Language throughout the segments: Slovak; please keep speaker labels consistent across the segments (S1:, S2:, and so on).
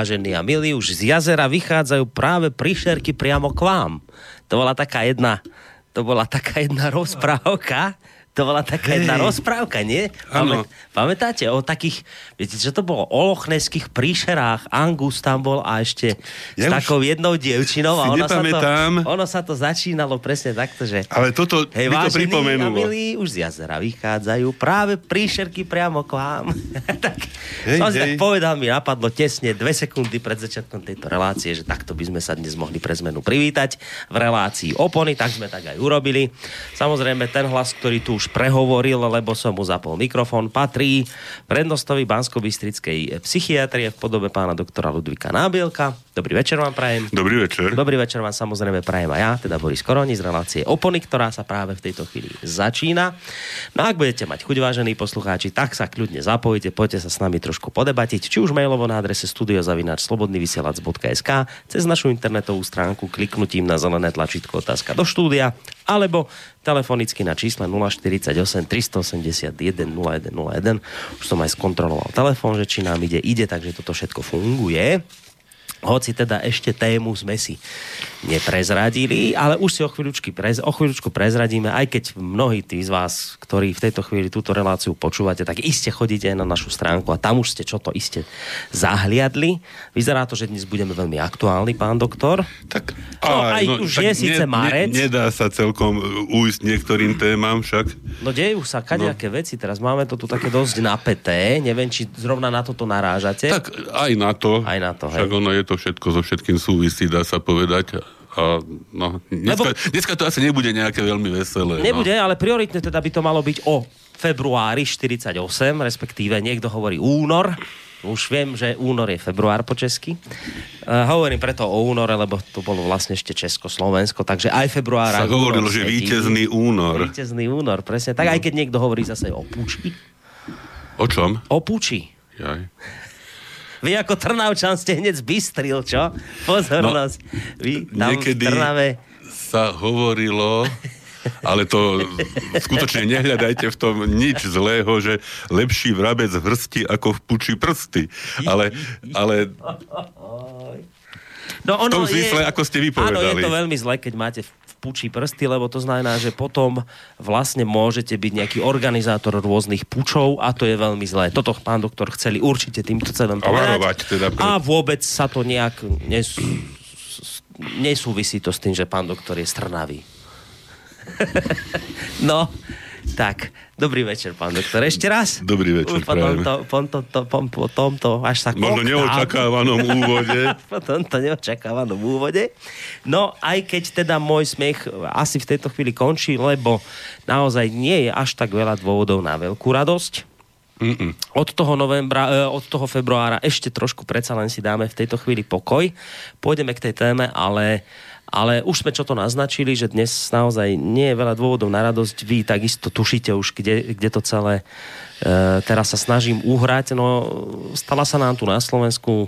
S1: Vážení a milí, už z jazera vychádzajú práve prišerky priamo k vám. To bola taká jedna, to bola taká jedna rozprávka, to bola taká hey. jedna rozprávka, nie?
S2: Áno.
S1: Pamätáte o takých, viete, čo to bolo? O lochnesských príšerách. Angus tam bol a ešte ja s takou jednou dievčinou. A ono sa, to, ono sa to začínalo presne takto, že...
S2: Ale toto
S1: hej,
S2: mi to pripomenulo.
S1: milí, už z jazera vychádzajú práve príšerky priamo k vám. tak, hej, som si tak povedal, mi napadlo tesne dve sekundy pred začiatkom tejto relácie, že takto by sme sa dnes mohli pre zmenu privítať v relácii opony, tak sme tak aj urobili. Samozrejme, ten hlas, ktorý tu už prehovoril, lebo som mu zapol mikrofón, patrí prednostovi Bansko-Bystrickej psychiatrie v podobe pána doktora Ludvika Nábielka. Dobrý večer vám prajem.
S2: Dobrý večer.
S1: Dobrý večer vám samozrejme prajem aj ja, teda Boris Koroni z relácie Opony, ktorá sa práve v tejto chvíli začína. No ak budete mať chuť, vážení poslucháči, tak sa kľudne zapojite, poďte sa s nami trošku podebatiť, či už mailovo na adrese studiozavináčslobodnyvysielac.sk cez našu internetovú stránku kliknutím na zelené tlačítko otázka do štúdia, alebo telefonicky na čísle 048 381 0101. Už som aj skontroloval telefón, že či nám ide, ide, takže toto všetko funguje. Hoci teda ešte tému sme si neprezradili, ale už si o, prez, o chvíľučku prezradíme, aj keď mnohí tí z vás, ktorí v tejto chvíli túto reláciu počúvate, tak iste chodíte aj na našu stránku a tam už ste čo to iste zahliadli. Vyzerá to, že dnes budeme veľmi aktuálni, pán doktor.
S2: Tak,
S1: no, aj no, už je síce marec.
S2: Ne, nedá sa celkom ujsť niektorým témam však.
S1: No dejú sa kadejaké no. veci, teraz máme to tu také dosť napeté, neviem, či zrovna na toto narážate.
S2: Tak aj na to.
S1: Aj na to,
S2: hej. Však ono je to všetko so všetkým súvisí, dá sa povedať. A, no, dneska, Lebo... dneska to asi nebude nejaké veľmi veselé.
S1: No. Nebude, no. ale prioritne teda by to malo byť o februári 48, respektíve niekto hovorí únor. Už viem, že únor je február po česky. Uh, hovorím preto o únore, lebo to bolo vlastne ešte Česko-Slovensko, takže aj február.
S2: Sa hovorilo, že víťazný únor.
S1: Víťazný únor, presne. Tak no. aj keď niekto hovorí zase o púči.
S2: O čom?
S1: O púči.
S2: Jaj.
S1: Vy ako Trnavčan ste hneď zbystril, čo? Pozornosť. No, Vy tam
S2: niekedy v Trnave... sa hovorilo, ale to skutočne nehľadajte v tom nič zlého, že lepší vrabec v hrsti ako v puči prsty. Ale, ale No ono v tom zmysle, je, ako ste vypovedali.
S1: Áno, je to veľmi zle, keď máte pučí prsty, lebo to znamená, že potom vlastne môžete byť nejaký organizátor rôznych pučov a to je veľmi zlé. Toto pán doktor chceli určite týmto celom povedať.
S2: Teda pre...
S1: A vôbec sa to nejak nesú, nesúvisí to s tým, že pán doktor je strnavý. no, tak, dobrý večer, pán doktor. Ešte raz.
S2: Dobrý večer,
S1: po tomto, po, tomto, po, po tomto, až sa
S2: Možno neočakávanom úvode.
S1: po tomto neočakávanom úvode. No, aj keď teda môj smiech asi v tejto chvíli končí, lebo naozaj nie je až tak veľa dôvodov na veľkú radosť. Mm-mm. Od toho novembra, e, od toho februára ešte trošku predsa len si dáme v tejto chvíli pokoj. Pôjdeme k tej téme, ale ale už sme čo to naznačili, že dnes naozaj nie je veľa dôvodov na radosť. Vy takisto tušíte už, kde, kde to celé e, teraz sa snažím uhrať. No, stala sa nám tu na Slovensku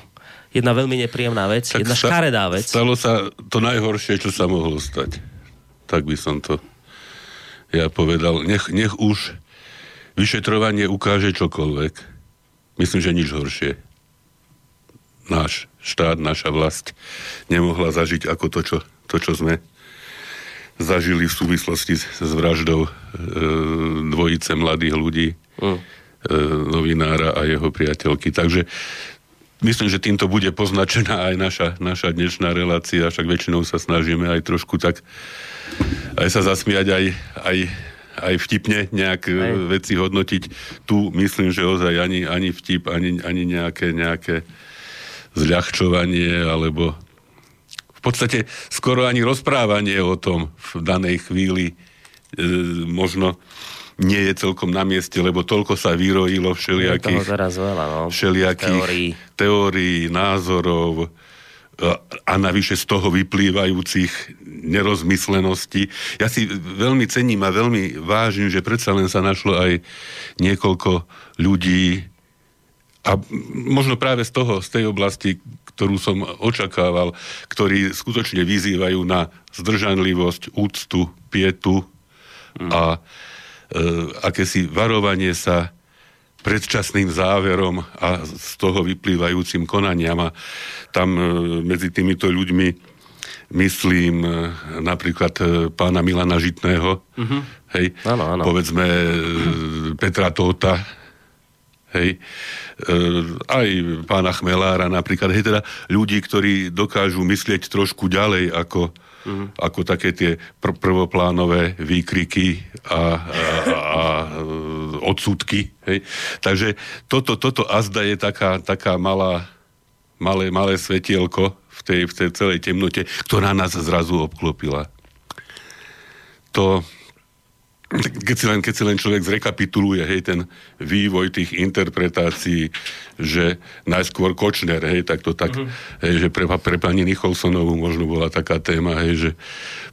S1: jedna veľmi nepríjemná vec, tak jedna škaredá vec.
S2: Stalo sa to najhoršie, čo sa mohlo stať. Tak by som to ja povedal. Nech, nech už vyšetrovanie ukáže čokoľvek. Myslím, že nič horšie. Náš štát, naša vlast nemohla zažiť ako to, čo to, čo sme zažili v súvislosti s vraždou e, dvojice mladých ľudí, mm. e, novinára a jeho priateľky. Takže myslím, že týmto bude poznačená aj naša, naša dnešná relácia, však väčšinou sa snažíme aj trošku tak aj sa zasmiať, aj, aj, aj vtipne nejak e, aj. veci hodnotiť. Tu myslím, že ozaj ani, ani vtip, ani, ani nejaké, nejaké zľahčovanie alebo v podstate skoro ani rozprávanie o tom v danej chvíli e, možno nie je celkom na mieste, lebo toľko sa vyrojilo všelijakých
S1: veľa, no.
S2: všelijakých teórií. teórií, názorov a, navyše z toho vyplývajúcich nerozmysleností. Ja si veľmi cením a veľmi vážim, že predsa len sa našlo aj niekoľko ľudí, a možno práve z toho, z tej oblasti, ktorú som očakával, ktorí skutočne vyzývajú na zdržanlivosť, úctu, pietu a e, akési varovanie sa predčasným záverom a z toho vyplývajúcim konaniam. A tam e, medzi týmito ľuďmi myslím e, napríklad e, pána Milana Žitného, uh-huh. hej,
S1: ano, ano.
S2: povedzme Petra Tóta, hej, aj pána Chmelára napríklad, hej, teda ľudí, ktorí dokážu myslieť trošku ďalej ako, uh-huh. ako také tie pr- prvoplánové výkriky a, a, a, a odsudky. Hej. Takže toto, toto azda je taká, taká malá, malé, malé svetielko v tej, v tej celej temnote, ktorá nás zrazu obklopila. To, keď si len, keď si len človek zrekapituluje, hej, ten vývoj tých interpretácií, že najskôr Kočner, hej, tak to tak, mm-hmm. hej, že pre, pre pani Nicholsonovú možno bola taká téma, hej, že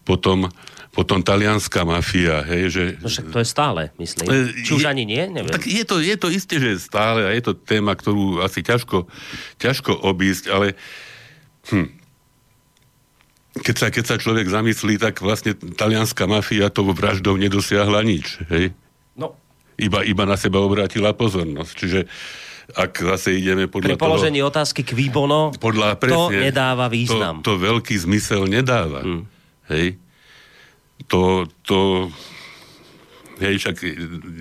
S2: potom potom talianská mafia, hej, že...
S1: No však to je stále, myslím. E, Či už je, ani nie, neviem.
S2: Tak je to, je to isté, že stále a je to téma, ktorú asi ťažko, ťažko obísť, ale hm, keď sa, keď sa človek zamyslí, tak vlastne talianská mafia to vraždou nedosiahla nič, hej?
S1: No.
S2: Iba, iba na seba obrátila pozornosť. Čiže ak zase ideme podľa
S1: Pri položení toho, otázky k výbono, podľa, presne, to nedáva význam.
S2: To, to veľký zmysel nedáva. Hmm. Hej? To, to hej, však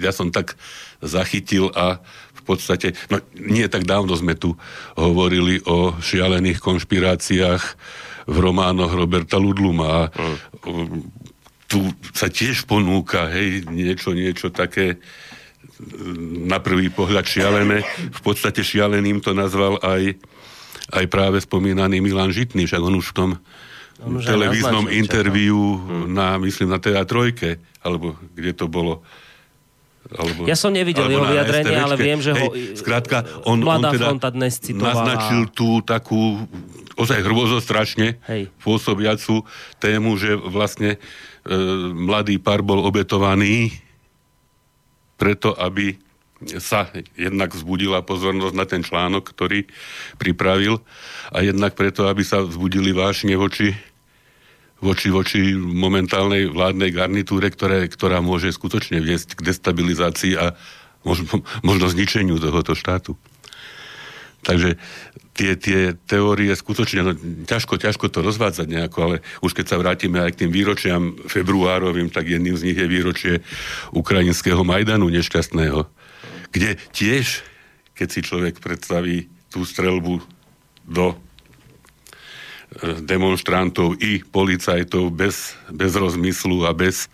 S2: ja som tak zachytil a v podstate, no nie tak dávno sme tu hovorili o šialených konšpiráciách v románoch Roberta Ludluma a mm. tu sa tiež ponúka, hej, niečo, niečo také na prvý pohľad šialené. V podstate šialeným to nazval aj, aj práve spomínaný Milan Žitný, však on už v tom televíznom interviu hm. na, myslím, na teda trojke, alebo kde to bolo.
S1: Alebo, ja som nevidel jeho vyjadrenie, ale viem, že ho
S2: Hej, skrátka, on, on teda naznačil tú takú ozaj hrôzostrašne Hej. pôsobiacu tému, že vlastne e, mladý pár bol obetovaný preto, aby sa jednak vzbudila pozornosť na ten článok, ktorý pripravil a jednak preto, aby sa vzbudili vášne voči voči, voči momentálnej vládnej garnitúre, ktoré, ktorá môže skutočne viesť k destabilizácii a možno, možno zničeniu tohoto štátu. Takže tie, tie teórie skutočne, no, ťažko, ťažko to rozvádzať nejako, ale už keď sa vrátime aj k tým výročiam februárovým, tak jedným z nich je výročie ukrajinského Majdanu nešťastného, kde tiež, keď si človek predstaví tú strelbu do demonstrantov i policajtov bez, bez rozmyslu a bez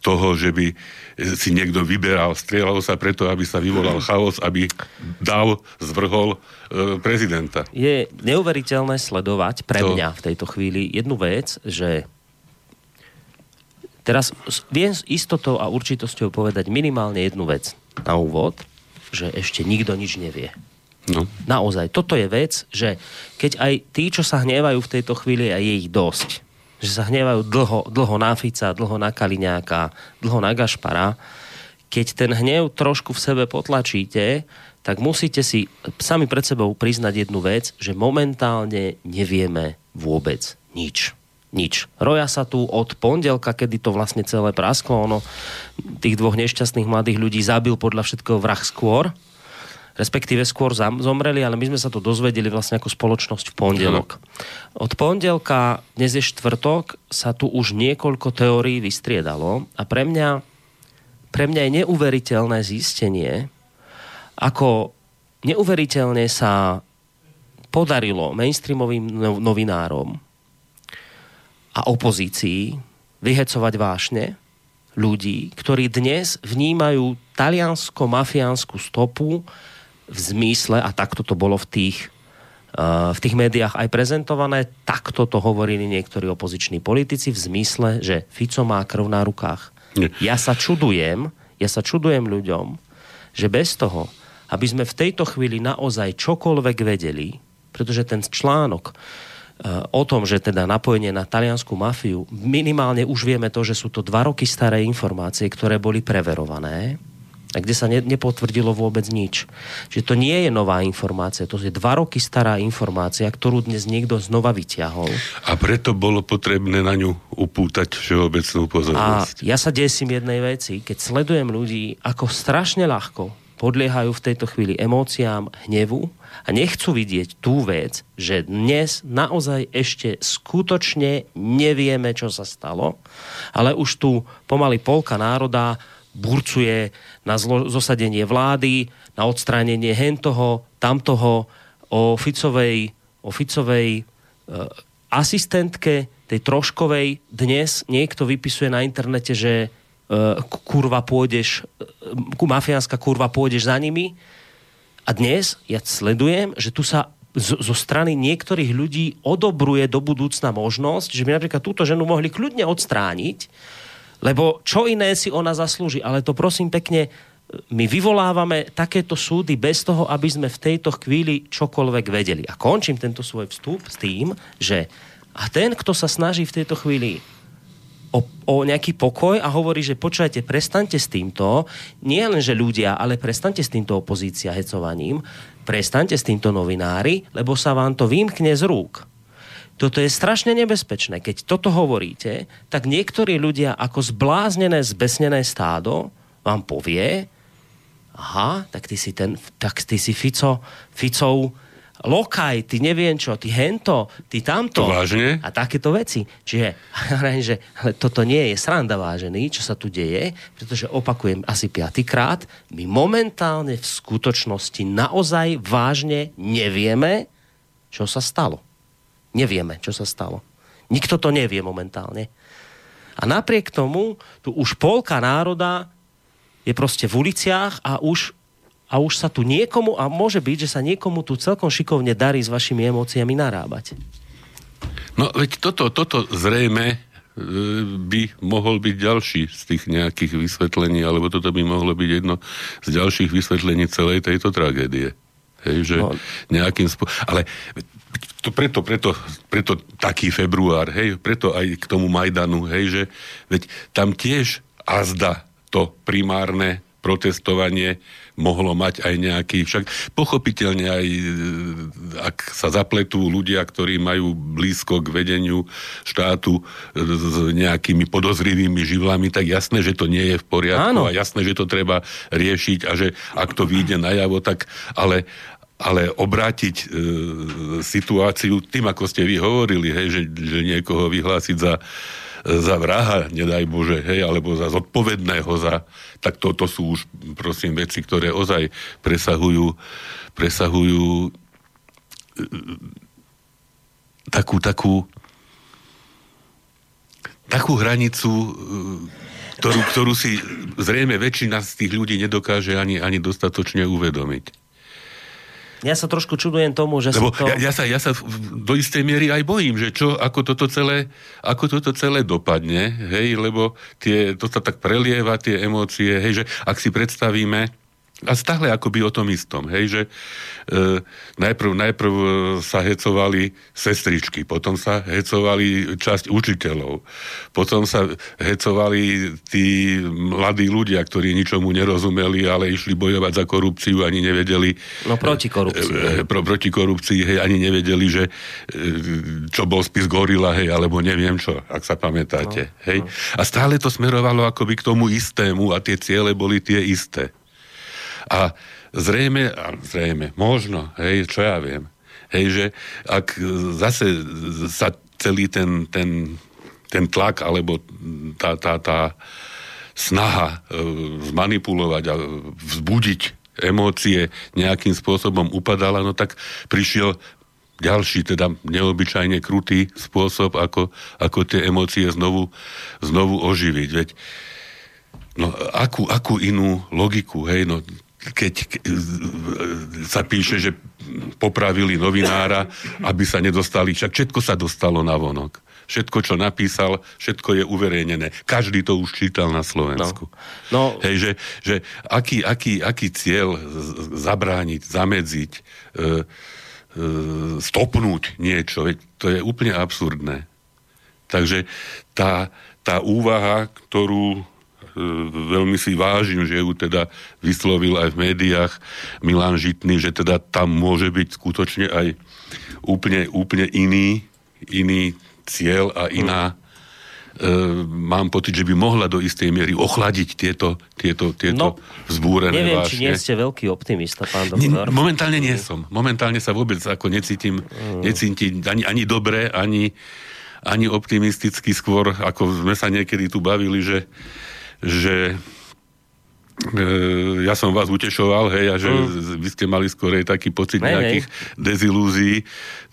S2: toho, že by si niekto vyberal. Strieľalo sa preto, aby sa vyvolal chaos, aby dal, zvrhol e, prezidenta.
S1: Je neuveriteľné sledovať pre to... mňa v tejto chvíli jednu vec, že teraz viem s istotou a určitosťou povedať minimálne jednu vec na úvod, že ešte nikto nič nevie. No. Naozaj, toto je vec, že keď aj tí, čo sa hnievajú v tejto chvíli, a je ich dosť, že sa hnievajú dlho, dlho na Fica, dlho na Kaliňáka, dlho na Gašpara, keď ten hnev trošku v sebe potlačíte, tak musíte si sami pred sebou priznať jednu vec, že momentálne nevieme vôbec nič. Nič. Roja sa tu od pondelka, kedy to vlastne celé prasklo, ono tých dvoch nešťastných mladých ľudí zabil podľa všetkého vrah skôr, respektíve skôr zomreli, ale my sme sa to dozvedeli vlastne ako spoločnosť v pondelok. Od pondelka, dnes je štvrtok, sa tu už niekoľko teórií vystriedalo a pre mňa, pre mňa je neuveriteľné zistenie, ako neuveriteľne sa podarilo mainstreamovým no-, novinárom a opozícii vyhecovať vášne ľudí, ktorí dnes vnímajú taliansko-mafiánsku stopu v zmysle, a takto to bolo v tých, uh, v tých médiách aj prezentované, takto to hovorili niektorí opoziční politici v zmysle, že Fico má krv na rukách. Nie. Ja sa čudujem, ja sa čudujem ľuďom, že bez toho, aby sme v tejto chvíli naozaj čokoľvek vedeli, pretože ten článok uh, o tom, že teda napojenie na taliansku mafiu, minimálne už vieme to, že sú to dva roky staré informácie, ktoré boli preverované, a kde sa ne, nepotvrdilo vôbec nič. Čiže to nie je nová informácia, to je dva roky stará informácia, ktorú dnes niekto znova vyťahol.
S2: A preto bolo potrebné na ňu upútať všeobecnú pozornosť.
S1: A ja sa desím jednej veci, keď sledujem ľudí, ako strašne ľahko podliehajú v tejto chvíli emóciám, hnevu a nechcú vidieť tú vec, že dnes naozaj ešte skutočne nevieme, čo sa stalo, ale už tu pomaly polka národa burcuje na zlo- zosadenie vlády, na odstránenie hentoho, tamtoho, o Ficovej, o Ficovej e, asistentke, tej troškovej, dnes niekto vypisuje na internete, že uh, kurva pôjdeš, uh, mafiánska kurva pôjdeš za nimi. A dnes ja sledujem, že tu sa z, zo strany niektorých ľudí odobruje do budúcna možnosť, že by napríklad túto ženu mohli kľudne odstrániť, lebo čo iné si ona zaslúži. Ale to prosím pekne, my vyvolávame takéto súdy bez toho, aby sme v tejto chvíli čokoľvek vedeli. A končím tento svoj vstup s tým, že a ten, kto sa snaží v tejto chvíli o, o nejaký pokoj a hovorí, že počujete, prestante s týmto, nie len, že ľudia, ale prestante s týmto opozícia hecovaním, prestante s týmto novinári, lebo sa vám to vymkne z rúk. Toto je strašne nebezpečné. Keď toto hovoríte, tak niektorí ľudia ako zbláznené, zbesnené stádo vám povie, aha, tak ty si, ten, tak ty si Fico, Ficov lokaj, ty neviem čo, ty hento, ty tamto.
S2: To vážne?
S1: A takéto veci. Čiže, že, ale toto nie je sranda vážený, čo sa tu deje, pretože opakujem asi piatýkrát, my momentálne v skutočnosti naozaj vážne nevieme, čo sa stalo. Nevieme, čo sa stalo. Nikto to nevie momentálne. A napriek tomu, tu už polka národa je proste v uliciach a už a už sa tu niekomu, a môže byť, že sa niekomu tu celkom šikovne darí s vašimi emóciami narábať.
S2: No veď toto, toto zrejme e, by mohol byť ďalší z tých nejakých vysvetlení, alebo toto by mohlo byť jedno z ďalších vysvetlení celej tejto tragédie. Hej, že no. nejakým spôsobom... Ale to preto, preto, preto taký február, hej, preto aj k tomu Majdanu, hej, že veď tam tiež azda to primárne protestovanie mohlo mať aj nejaký, však pochopiteľne aj e, ak sa zapletú ľudia, ktorí majú blízko k vedeniu štátu e, s nejakými podozrivými živlami, tak jasné, že to nie je v poriadku Áno. a jasné, že to treba riešiť a že ak to vyjde najavo, tak ale ale obrátiť e, situáciu tým, ako ste vy hovorili, hej, že, že niekoho vyhlásiť za za vraha, nedaj Bože, hej, alebo za zodpovedného za, tak toto sú už, prosím, veci, ktoré ozaj presahujú, presahujú e, takú, takú takú hranicu, e, ktorú, ktorú si zrejme väčšina z tých ľudí nedokáže ani, ani dostatočne uvedomiť.
S1: Ja sa trošku čudujem tomu, že
S2: Lebo
S1: to...
S2: ja, ja, sa, ja sa do istej miery aj bojím, že čo, ako toto celé, ako toto celé dopadne, hej, lebo tie, to sa tak prelieva, tie emócie, hej, že ak si predstavíme, a stále akoby o tom istom, hej, že e, najprv, najprv sa hecovali sestričky, potom sa hecovali časť učiteľov, potom sa hecovali tí mladí ľudia, ktorí ničomu nerozumeli, ale išli bojovať za korupciu, ani nevedeli...
S1: No proti korupcii.
S2: E, pro, proti korupcii, hej, ani nevedeli, že e, čo bol spis Gorila, hej, alebo neviem čo, ak sa pamätáte, no, hej. No. A stále to smerovalo akoby k tomu istému a tie ciele boli tie isté. A zrejme, zrejme, možno, hej, čo ja viem, hej, že ak zase sa celý ten, ten, ten tlak, alebo tá, tá, tá snaha e, zmanipulovať a vzbudiť emócie nejakým spôsobom upadala, no tak prišiel ďalší, teda neobyčajne krutý spôsob, ako, ako tie emócie znovu, znovu oživiť. Veď, no, akú, akú inú logiku, hej, no keď sa píše, že popravili novinára, aby sa nedostali, však všetko sa dostalo na vonok. Všetko, čo napísal, všetko je uverejnené. Každý to už čítal na Slovensku. No. No. Hej, že, že aký, aký, aký cieľ zabrániť, zamedziť, e, e, stopnúť niečo, veď to je úplne absurdné. Takže tá, tá úvaha, ktorú E, veľmi si vážim, že ju teda vyslovil aj v médiách Milan Žitný, že teda tam môže byť skutočne aj úplne, úplne iný, iný cieľ a iná, mám pocit, že by mohla do istej miery ochladiť tieto, tieto, tieto no, vzbúrené
S1: neviem,
S2: vášne.
S1: či nie ste veľký optimista, pán doktor.
S2: Momentálne nie som. Momentálne sa vôbec ako necítim, mm. necítim ani, ani dobre, ani, ani optimisticky skôr, ako sme sa niekedy tu bavili, že, že E, ja som vás utešoval, hej, a že mm. vy ste mali skorej taký pocit nej, nejakých nej. dezilúzií,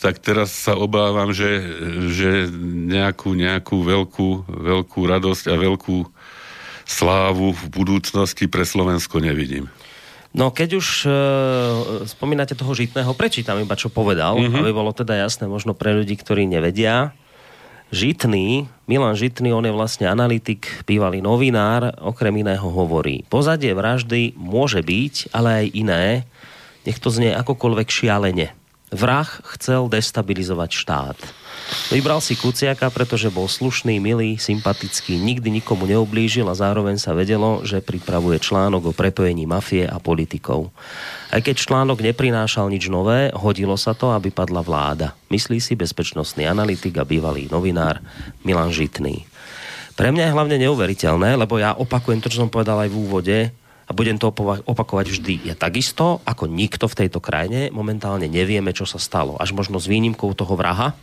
S2: tak teraz sa obávam, že, že nejakú, nejakú veľkú, veľkú radosť a veľkú slávu v budúcnosti pre Slovensko nevidím.
S1: No keď už e, spomínate toho Žitného, prečítam iba, čo povedal, mm-hmm. aby bolo teda jasné možno pre ľudí, ktorí nevedia. Žitný, Milan Žitný, on je vlastne analytik, bývalý novinár, okrem iného hovorí. Pozadie vraždy môže byť, ale aj iné. Nech to znie akokoľvek šialene. Vrah chcel destabilizovať štát. Vybral si Kuciaka, pretože bol slušný, milý, sympatický, nikdy nikomu neublížil a zároveň sa vedelo, že pripravuje článok o prepojení mafie a politikov. Aj keď článok neprinášal nič nové, hodilo sa to, aby padla vláda. Myslí si bezpečnostný analytik a bývalý novinár Milan Žitný. Pre mňa je hlavne neuveriteľné, lebo ja opakujem to, čo som povedal aj v úvode, a budem to opakovať vždy. Je takisto, ako nikto v tejto krajine momentálne nevieme, čo sa stalo. Až možno s výnimkou toho vraha,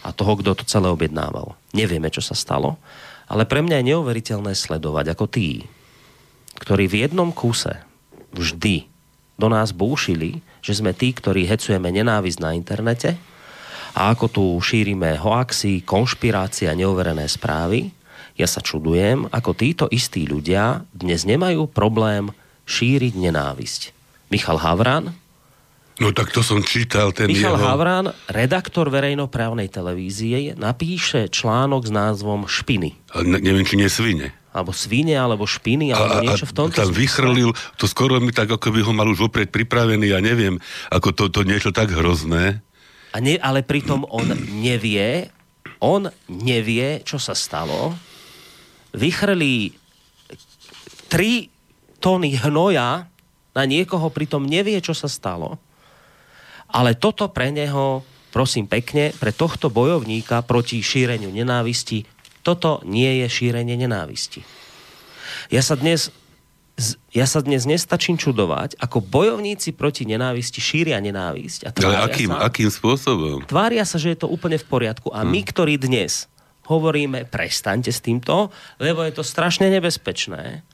S1: a toho, kto to celé objednával. Nevieme, čo sa stalo, ale pre mňa je neuveriteľné sledovať, ako tí, ktorí v jednom kuse vždy do nás búšili, že sme tí, ktorí hecujeme nenávisť na internete a ako tu šírime hoaxy, konšpirácie a neuverené správy, ja sa čudujem, ako títo istí ľudia dnes nemajú problém šíriť nenávisť. Michal Havran,
S2: No tak to som čítal, ten
S1: Michal
S2: jeho...
S1: Havran, redaktor verejnoprávnej televízie, napíše článok s názvom Špiny.
S2: A ne, neviem, či nie svine.
S1: Alebo svine, alebo špiny, alebo a, niečo v tomto.
S2: tam vychrlil, to skoro mi tak, ako by ho mal už opred pripravený, ja neviem, ako to, to niečo tak hrozné.
S1: A ne, ale pritom on nevie, on nevie, čo sa stalo. Vychrlí 3 tóny hnoja na niekoho, pritom nevie, čo sa stalo ale toto pre neho, prosím pekne, pre tohto bojovníka proti šíreniu nenávisti, toto nie je šírenie nenávisti. Ja sa dnes ja sa dnes nestačím čudovať, ako bojovníci proti nenávisti šíria nenávisť. A
S2: Ale akým, sa, akým spôsobom?
S1: Tvária sa, že je to úplne v poriadku. A hmm. my, ktorí dnes hovoríme, prestaňte s týmto, lebo je to strašne nebezpečné,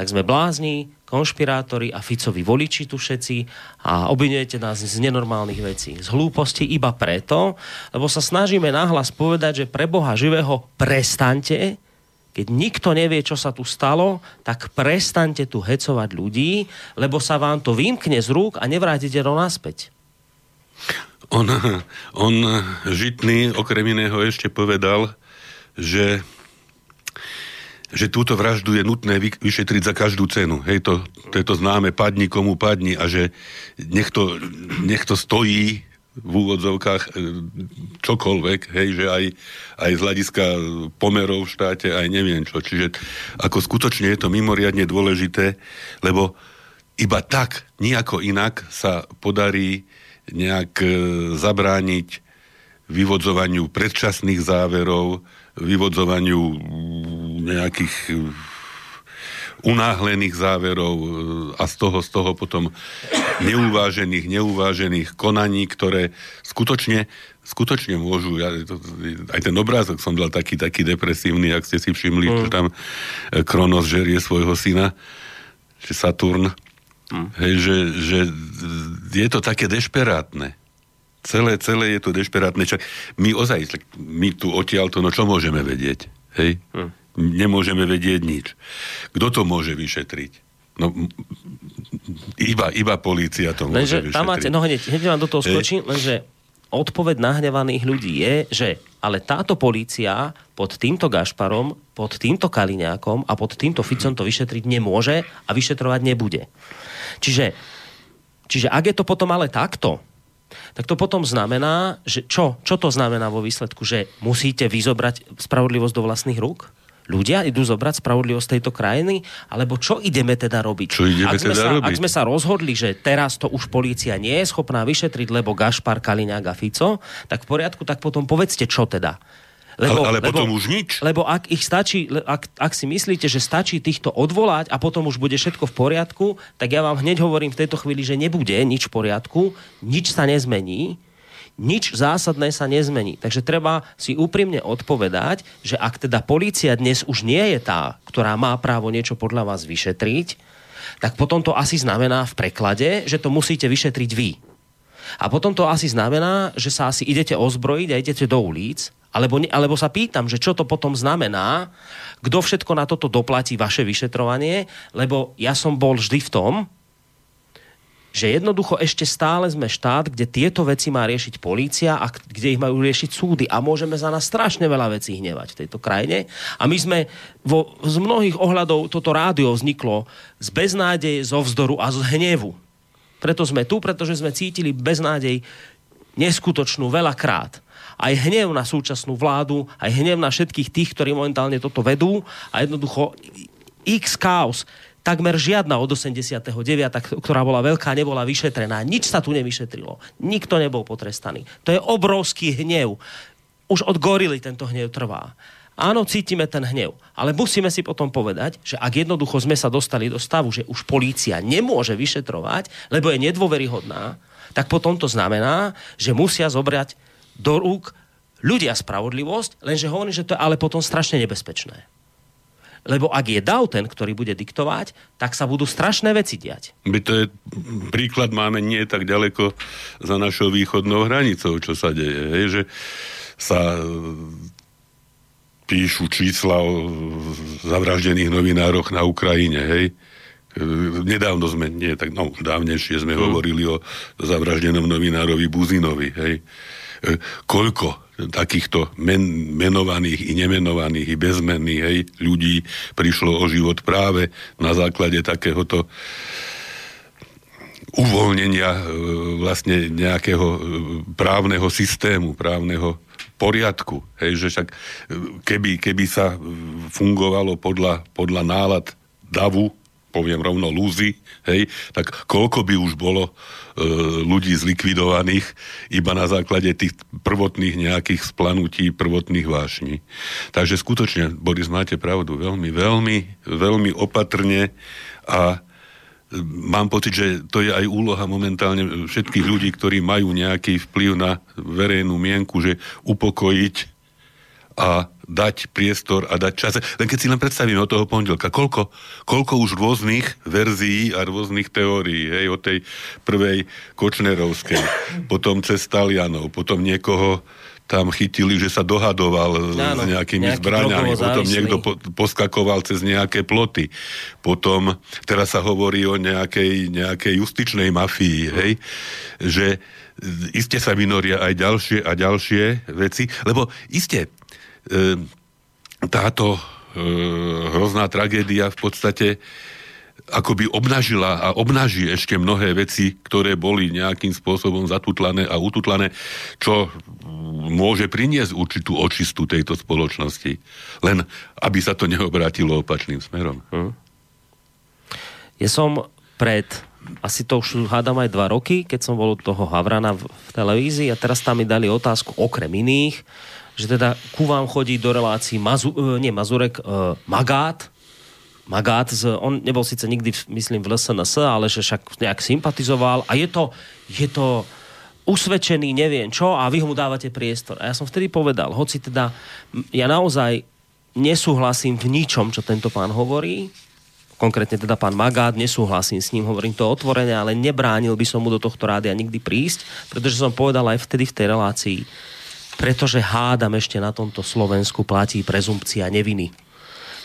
S1: tak sme blázni, konšpirátori a Ficovi voliči tu všetci a obvinujete nás z nenormálnych vecí. Z hlúposti iba preto, lebo sa snažíme nahlas povedať, že pre Boha živého prestante, keď nikto nevie, čo sa tu stalo, tak prestante tu hecovať ľudí, lebo sa vám to vymkne z rúk a nevrátite to naspäť.
S2: On, on žitný okrem iného ešte povedal, že že túto vraždu je nutné vyšetriť za každú cenu. Hej, to, to je to známe, padni komu padni a že nech to, nech to stojí v úvodzovkách e, čokoľvek, hej, že aj, aj z hľadiska pomerov v štáte, aj neviem čo. Čiže ako skutočne je to mimoriadne dôležité, lebo iba tak, nejako inak sa podarí nejak e, zabrániť vyvodzovaniu predčasných záverov, vyvodzovaniu nejakých unáhlených záverov e, a z toho, z toho potom neuvážených, neuvážených konaní, ktoré skutočne, skutočne môžu, ja, to, aj ten obrázok som dal taký, taký depresívny, ak ste si všimli, mm. že tam e, Kronos žerie svojho syna, že Saturn, mm. hej, že, že je to také dešperátne. Celé, celé je to dešperátne. Čak my ozaj, my tu odtiaľto, no čo môžeme vedieť? Hej? Hm. Nemôžeme vedieť nič. Kto to môže vyšetriť? No, iba, iba polícia to môže lenže vyšetriť.
S1: Tam máte, no hneď, hneď vám do toho skočím, lenže odpoveď nahnevaných ľudí je, že ale táto polícia pod týmto Gašparom, pod týmto Kaliňákom a pod týmto Ficom to vyšetriť nemôže a vyšetrovať nebude. Čiže, čiže ak je to potom ale takto, tak to potom znamená, že čo? Čo to znamená vo výsledku? Že musíte vyzobrať spravodlivosť do vlastných rúk? Ľudia idú zobrať spravodlivosť tejto krajiny? Alebo čo ideme teda robiť?
S2: Čo ideme
S1: ak sme,
S2: teda
S1: sa,
S2: robiť?
S1: ak sme sa rozhodli, že teraz to už policia nie je schopná vyšetriť, lebo Gašpar, Kaliňák a Fico, tak v poriadku, tak potom povedzte, čo teda.
S2: Lebo, ale, ale lebo, potom už nič.
S1: Lebo ak ich stačí, ak, ak si myslíte, že stačí týchto odvolať a potom už bude všetko v poriadku, tak ja vám hneď hovorím v tejto chvíli, že nebude nič v poriadku, nič sa nezmení, nič zásadné sa nezmení. Takže treba si úprimne odpovedať, že ak teda polícia dnes už nie je tá, ktorá má právo niečo podľa vás vyšetriť, tak potom to asi znamená v preklade, že to musíte vyšetriť vy. A potom to asi znamená, že sa asi idete ozbrojiť a idete do ulic alebo, alebo sa pýtam, že čo to potom znamená, kto všetko na toto doplatí vaše vyšetrovanie, lebo ja som bol vždy v tom, že jednoducho ešte stále sme štát, kde tieto veci má riešiť polícia a kde ich majú riešiť súdy. A môžeme za nás strašne veľa vecí hnevať v tejto krajine. A my sme vo, z mnohých ohľadov, toto rádio vzniklo z beznádeje, zo vzdoru a z hnevu. Preto sme tu, pretože sme cítili beznádej neskutočnú veľakrát aj hnev na súčasnú vládu, aj hnev na všetkých tých, ktorí momentálne toto vedú a jednoducho x chaos takmer žiadna od 89., ktorá bola veľká, nebola vyšetrená. Nič sa tu nevyšetrilo. Nikto nebol potrestaný. To je obrovský hnev. Už od gorily tento hnev trvá. Áno, cítime ten hnev, ale musíme si potom povedať, že ak jednoducho sme sa dostali do stavu, že už polícia nemôže vyšetrovať, lebo je nedôveryhodná, tak potom to znamená, že musia zobrať do rúk ľudia spravodlivosť, lenže hovorím, že to je ale potom strašne nebezpečné. Lebo ak je DAO ten, ktorý bude diktovať, tak sa budú strašné veci diať.
S2: My to je, príklad máme nie tak ďaleko za našou východnou hranicou, čo sa deje. Hej, že sa e, píšu čísla o zavraždených novinároch na Ukrajine, hej. E, nedávno sme, nie tak, no dávnejšie sme hmm. hovorili o zavraždenom novinárovi Buzinovi, hej koľko takýchto men, menovaných i nemenovaných i bezmenných hej, ľudí prišlo o život práve na základe takéhoto uvoľnenia e, vlastne nejakého e, právneho systému, právneho poriadku. Hej, že však keby, keby sa fungovalo podľa, podľa nálad davu, poviem rovno lúzy, hej, tak koľko by už bolo e, ľudí zlikvidovaných iba na základe tých prvotných nejakých splanutí, prvotných vášní. Takže skutočne, Boris, máte pravdu, veľmi, veľmi, veľmi opatrne a e, mám pocit, že to je aj úloha momentálne všetkých ľudí, ktorí majú nejaký vplyv na verejnú mienku, že upokojiť a dať priestor a dať čas. Len keď si len predstavíme od toho pondelka, koľko, koľko už rôznych verzií a rôznych teórií, hej, od tej prvej Kočnerovskej, potom cez Talianov, potom niekoho tam chytili, že sa dohadoval Áno, s nejakými zbraňami, potom niekto po, poskakoval cez nejaké ploty, potom, teraz sa hovorí o nejakej, nejakej justičnej mafii, hej, že iste sa vynoria aj ďalšie a ďalšie veci, lebo iste táto ehm, hrozná tragédia v podstate akoby obnažila a obnaží ešte mnohé veci, ktoré boli nejakým spôsobom zatutlané a ututlané, čo môže priniesť určitú očistu tejto spoločnosti. Len aby sa to neobrátilo opačným smerom. Hm.
S1: Ja som pred asi to už hádam aj dva roky, keď som bol u toho Havrana v, v televízii a teraz tam mi dali otázku okrem iných, že teda ku vám chodí do relácií Mazu, e, nie Mazurek, uh, Magát, Magát, z, on nebol síce nikdy, myslím, v LSNS, ale že však nejak sympatizoval a je to, je to usvedčený neviem čo a vy mu dávate priestor. A ja som vtedy povedal, hoci teda ja naozaj nesúhlasím v ničom, čo tento pán hovorí, konkrétne teda pán Magát, nesúhlasím s ním, hovorím to otvorene, ale nebránil by som mu do tohto rádia nikdy prísť, pretože som povedal aj vtedy v tej relácii, pretože hádam ešte na tomto Slovensku platí prezumpcia neviny.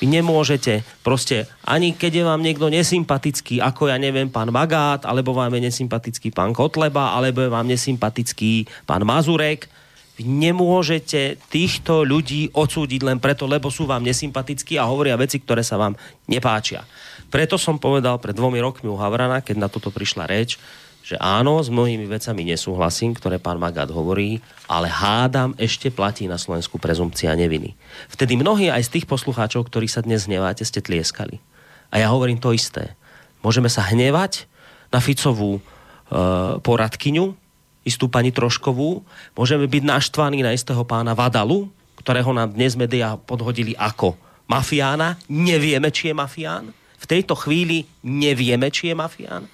S1: Vy nemôžete, proste, ani keď je vám niekto nesympatický, ako ja neviem, pán Magát, alebo vám je nesympatický pán Kotleba, alebo je vám nesympatický pán Mazurek, vy nemôžete týchto ľudí odsúdiť len preto, lebo sú vám nesympatickí a hovoria veci, ktoré sa vám nepáčia. Preto som povedal pred dvomi rokmi u Havrana, keď na toto prišla reč, že áno, s mnohými vecami nesúhlasím, ktoré pán Magát hovorí, ale hádam ešte platí na Slovensku prezumpcia neviny. Vtedy mnohí aj z tých poslucháčov, ktorí sa dnes hneváte, ste tlieskali. A ja hovorím to isté. Môžeme sa hnevať na Ficovú e, poradkyňu, istú pani Troškovú, môžeme byť naštvaní na istého pána Vadalu, ktorého nám dnes médiá podhodili ako mafiána. Nevieme, či je mafián. V tejto chvíli nevieme, či je mafián.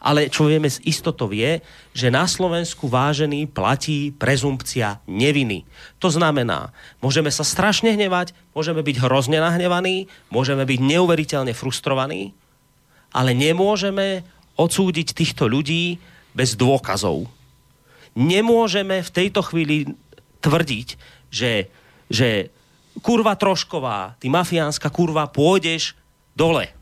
S1: Ale čo vieme z istotou je, že na Slovensku vážený platí prezumpcia neviny. To znamená, môžeme sa strašne hnevať, môžeme byť hrozne nahnevaní, môžeme byť neuveriteľne frustrovaní, ale nemôžeme odsúdiť týchto ľudí bez dôkazov. Nemôžeme v tejto chvíli tvrdiť, že, že kurva trošková, ty mafiánska kurva, pôjdeš dole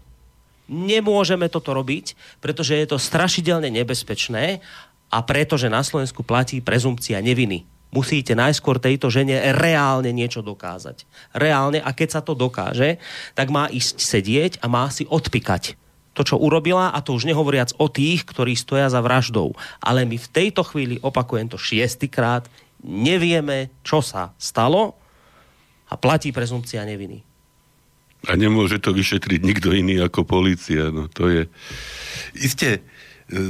S1: Nemôžeme toto robiť, pretože je to strašidelne nebezpečné a pretože na Slovensku platí prezumpcia neviny. Musíte najskôr tejto žene reálne niečo dokázať. Reálne a keď sa to dokáže, tak má ísť sedieť a má si odpikať to, čo urobila a to už nehovoriac o tých, ktorí stoja za vraždou. Ale my v tejto chvíli, opakujem to šiestýkrát, nevieme, čo sa stalo a platí prezumpcia neviny.
S2: A nemôže to vyšetriť nikto iný ako policia. No to je... Isté, e,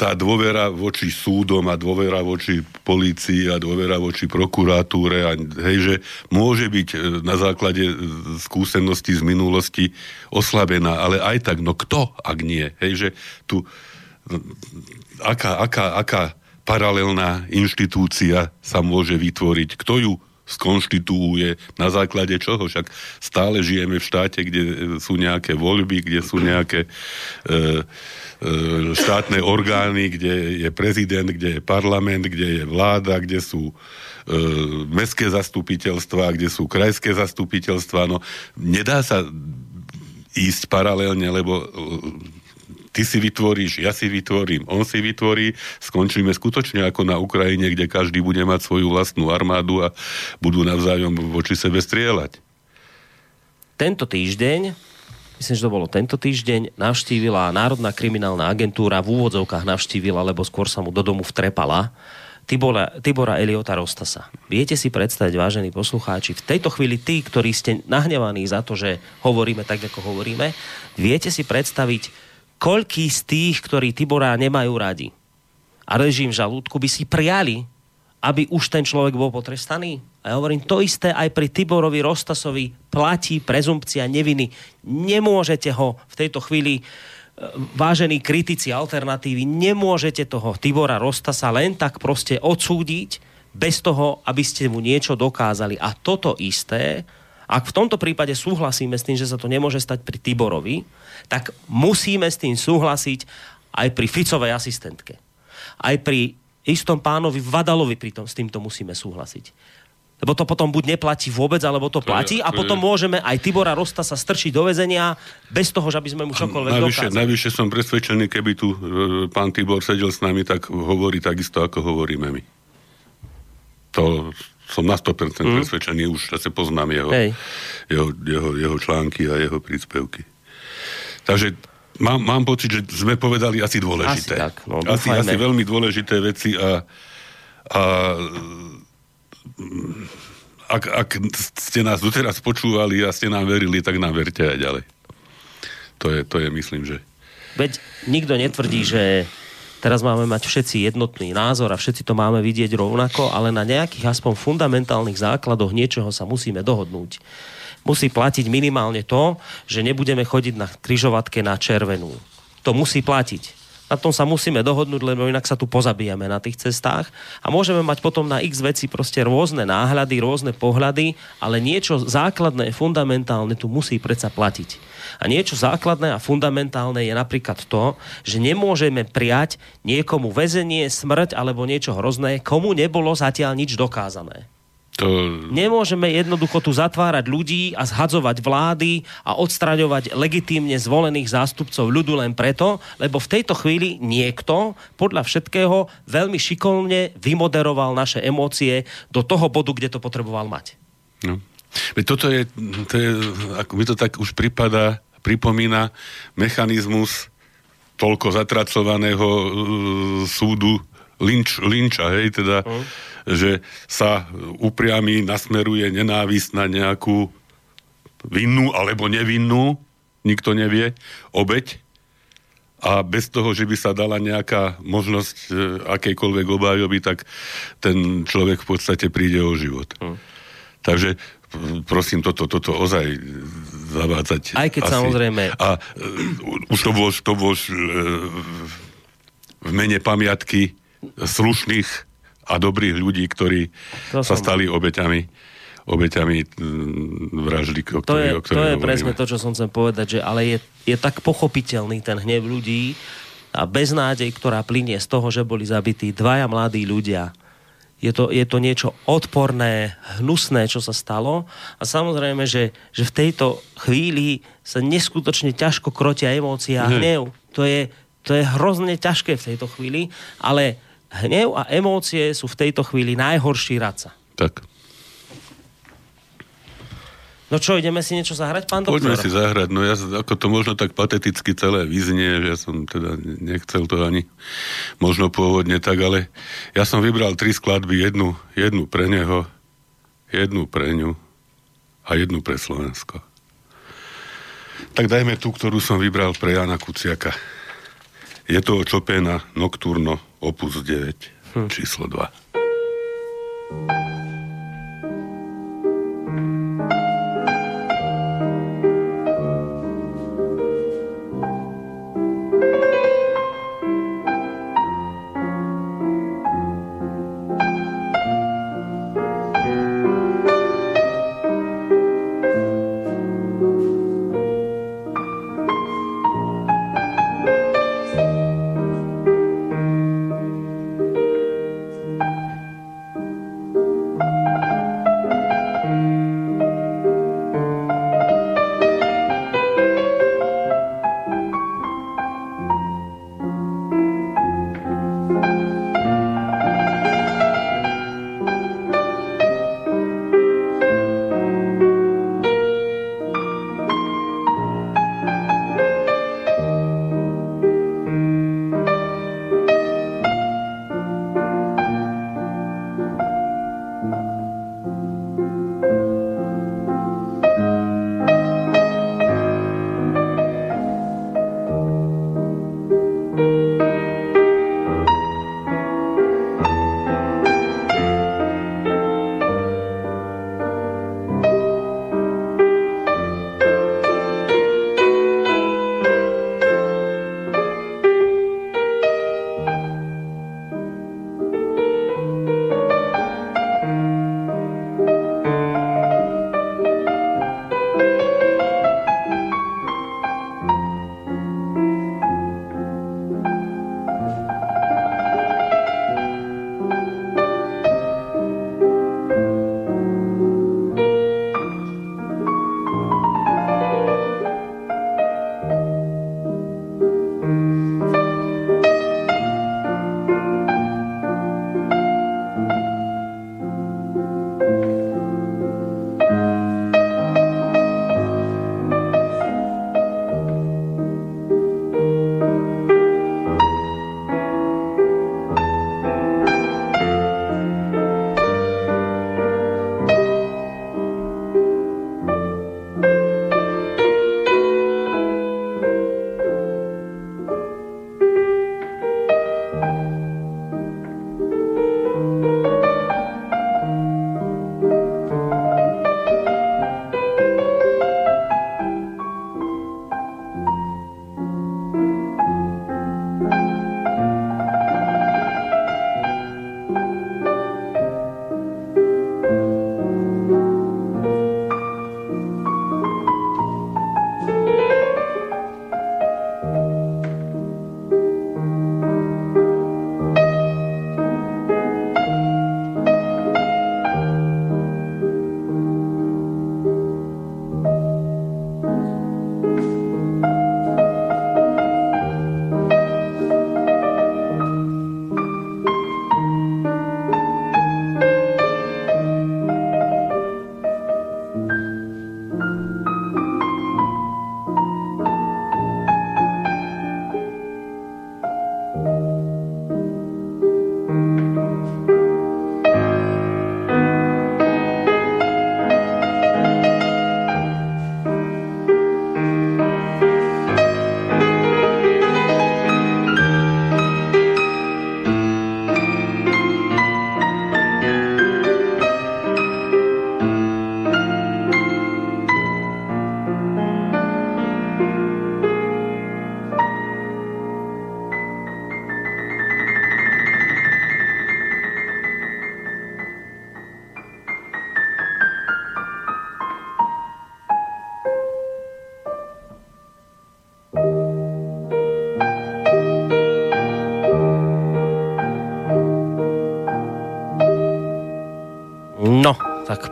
S2: tá dôvera voči súdom a dôvera voči polícii a dôvera voči prokuratúre a hej, že môže byť e, na základe e, skúseností z minulosti oslabená, ale aj tak, no kto, ak nie? Hej, že tu aká, aká, aká paralelná inštitúcia sa môže vytvoriť, kto ju skonštituuje na základe čoho. Však stále žijeme v štáte, kde sú nejaké voľby, kde sú nejaké e, e, štátne orgány, kde je prezident, kde je parlament, kde je vláda, kde sú e, mestské zastupiteľstva, kde sú krajské zastupiteľstva. No, nedá sa ísť paralelne, lebo ty si vytvoríš, ja si vytvorím, on si vytvorí, skončíme skutočne ako na Ukrajine, kde každý bude mať svoju vlastnú armádu a budú navzájom voči sebe strieľať.
S1: Tento týždeň myslím, že to bolo tento týždeň, navštívila Národná kriminálna agentúra, v úvodzovkách navštívila, lebo skôr sa mu do domu vtrepala, Tibora, Tibora Eliota Rostasa. Viete si predstaviť, vážení poslucháči, v tejto chvíli tí, ktorí ste nahnevaní za to, že hovoríme tak, ako hovoríme, viete si predstaviť koľký z tých, ktorí Tibora nemajú radi a režim žalúdku by si prijali, aby už ten človek bol potrestaný? A ja hovorím, to isté aj pri Tiborovi Rostasovi platí prezumpcia neviny. Nemôžete ho v tejto chvíli e, vážení kritici alternatívy, nemôžete toho Tibora Rostasa len tak proste odsúdiť bez toho, aby ste mu niečo dokázali. A toto isté, ak v tomto prípade súhlasíme s tým, že sa to nemôže stať pri Tiborovi, tak musíme s tým súhlasiť aj pri Ficovej asistentke. Aj pri istom pánovi Vadalovi pri tom, s týmto musíme súhlasiť. Lebo to potom buď neplatí vôbec, alebo to, to platí a potom môžeme aj Tibora Rosta sa strčiť do väzenia bez toho, že by sme mu čokoľvek
S2: najvyššie, dokázali. Najvyššie som presvedčený, keby tu e, pán Tibor sedel s nami, tak hovorí takisto, ako hovoríme my. To som na 100% mm. presvedčený, už sa poznám jeho, jeho, jeho, jeho články a jeho príspevky. Takže mám, mám pocit, že sme povedali asi dôležité.
S1: Asi, tak, no,
S2: asi, asi veľmi dôležité veci a, a ak, ak ste nás doteraz počúvali a ste nám verili, tak nám verte aj ďalej. To je, to je myslím, že...
S1: Veď nikto netvrdí, že teraz máme mať všetci jednotný názor a všetci to máme vidieť rovnako, ale na nejakých aspoň fundamentálnych základoch niečoho sa musíme dohodnúť musí platiť minimálne to, že nebudeme chodiť na kryžovatke na červenú. To musí platiť. Na tom sa musíme dohodnúť, lebo inak sa tu pozabijeme na tých cestách a môžeme mať potom na x veci proste rôzne náhľady, rôzne pohľady, ale niečo základné, fundamentálne tu musí predsa platiť. A niečo základné a fundamentálne je napríklad to, že nemôžeme prijať niekomu väzenie, smrť alebo niečo hrozné, komu nebolo zatiaľ nič dokázané. To... Nemôžeme jednoducho tu zatvárať ľudí a zhadzovať vlády a odstraňovať legitímne zvolených zástupcov ľudu len preto, lebo v tejto chvíli niekto podľa všetkého veľmi šikovne vymoderoval naše emócie do toho bodu, kde to potreboval mať.
S2: No. Toto je, to je, ako mi to tak už pripada, pripomína mechanizmus toľko zatracovaného uh, súdu Lynch, Lynča, hej, teda uh že sa upriami, nasmeruje nenávisť na nejakú vinnú alebo nevinnú, nikto nevie, obeď a bez toho, že by sa dala nejaká možnosť e, akejkoľvek obájoby, tak ten človek v podstate príde o život. Hmm. Takže prosím toto, toto ozaj zavádzať.
S1: Aj keď asi. samozrejme...
S2: A uh, už to bolo, to bolo uh, v mene pamiatky slušných a dobrých ľudí, ktorí to sa som... stali obeťami obeťami vraždy, o ktorej,
S1: to je, To je presne to, čo som chcem povedať, že ale je, je tak pochopiteľný ten hnev ľudí a beznádej, ktorá plinie z toho, že boli zabití dvaja mladí ľudia je to, je to niečo odporné, hnusné, čo sa stalo. A samozrejme, že, že v tejto chvíli sa neskutočne ťažko krotia emócia a hnev. To je, to je hrozne ťažké v tejto chvíli, ale hnev a emócie sú v tejto chvíli najhorší radca.
S2: Tak.
S1: No čo, ideme si niečo zahrať, pán doktor?
S2: Poďme si zahrať, no ja ako to možno tak pateticky celé vyznie, že ja som teda nechcel to ani možno pôvodne tak, ale ja som vybral tri skladby, jednu, jednu pre neho, jednu pre ňu a jednu pre Slovensko. Tak dajme tú, ktorú som vybral pre Jana Kuciaka. Je to Chopina Nocturno opus 9, hm. číslo 2.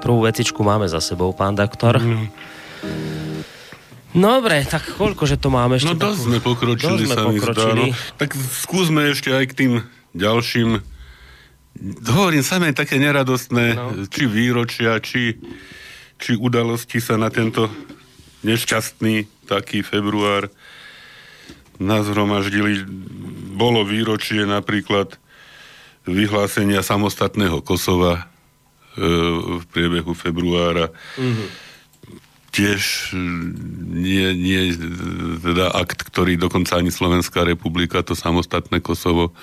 S1: prvú vecičku máme za sebou, pán doktor. Mm. Dobre, tak koľko, že to máme ešte?
S2: No dosť sme pokročili, dosť sme sa pokročili. Zdá, no. Tak skúsme ešte aj k tým ďalším hovorím samé také neradostné, no. či výročia, či, či udalosti sa na tento nešťastný taký február nás hromaždili. Bolo výročie napríklad vyhlásenia samostatného Kosova v priebehu februára. Mm-hmm tiež nie, nie teda akt, ktorý dokonca ani Slovenská republika, to samostatné Kosovo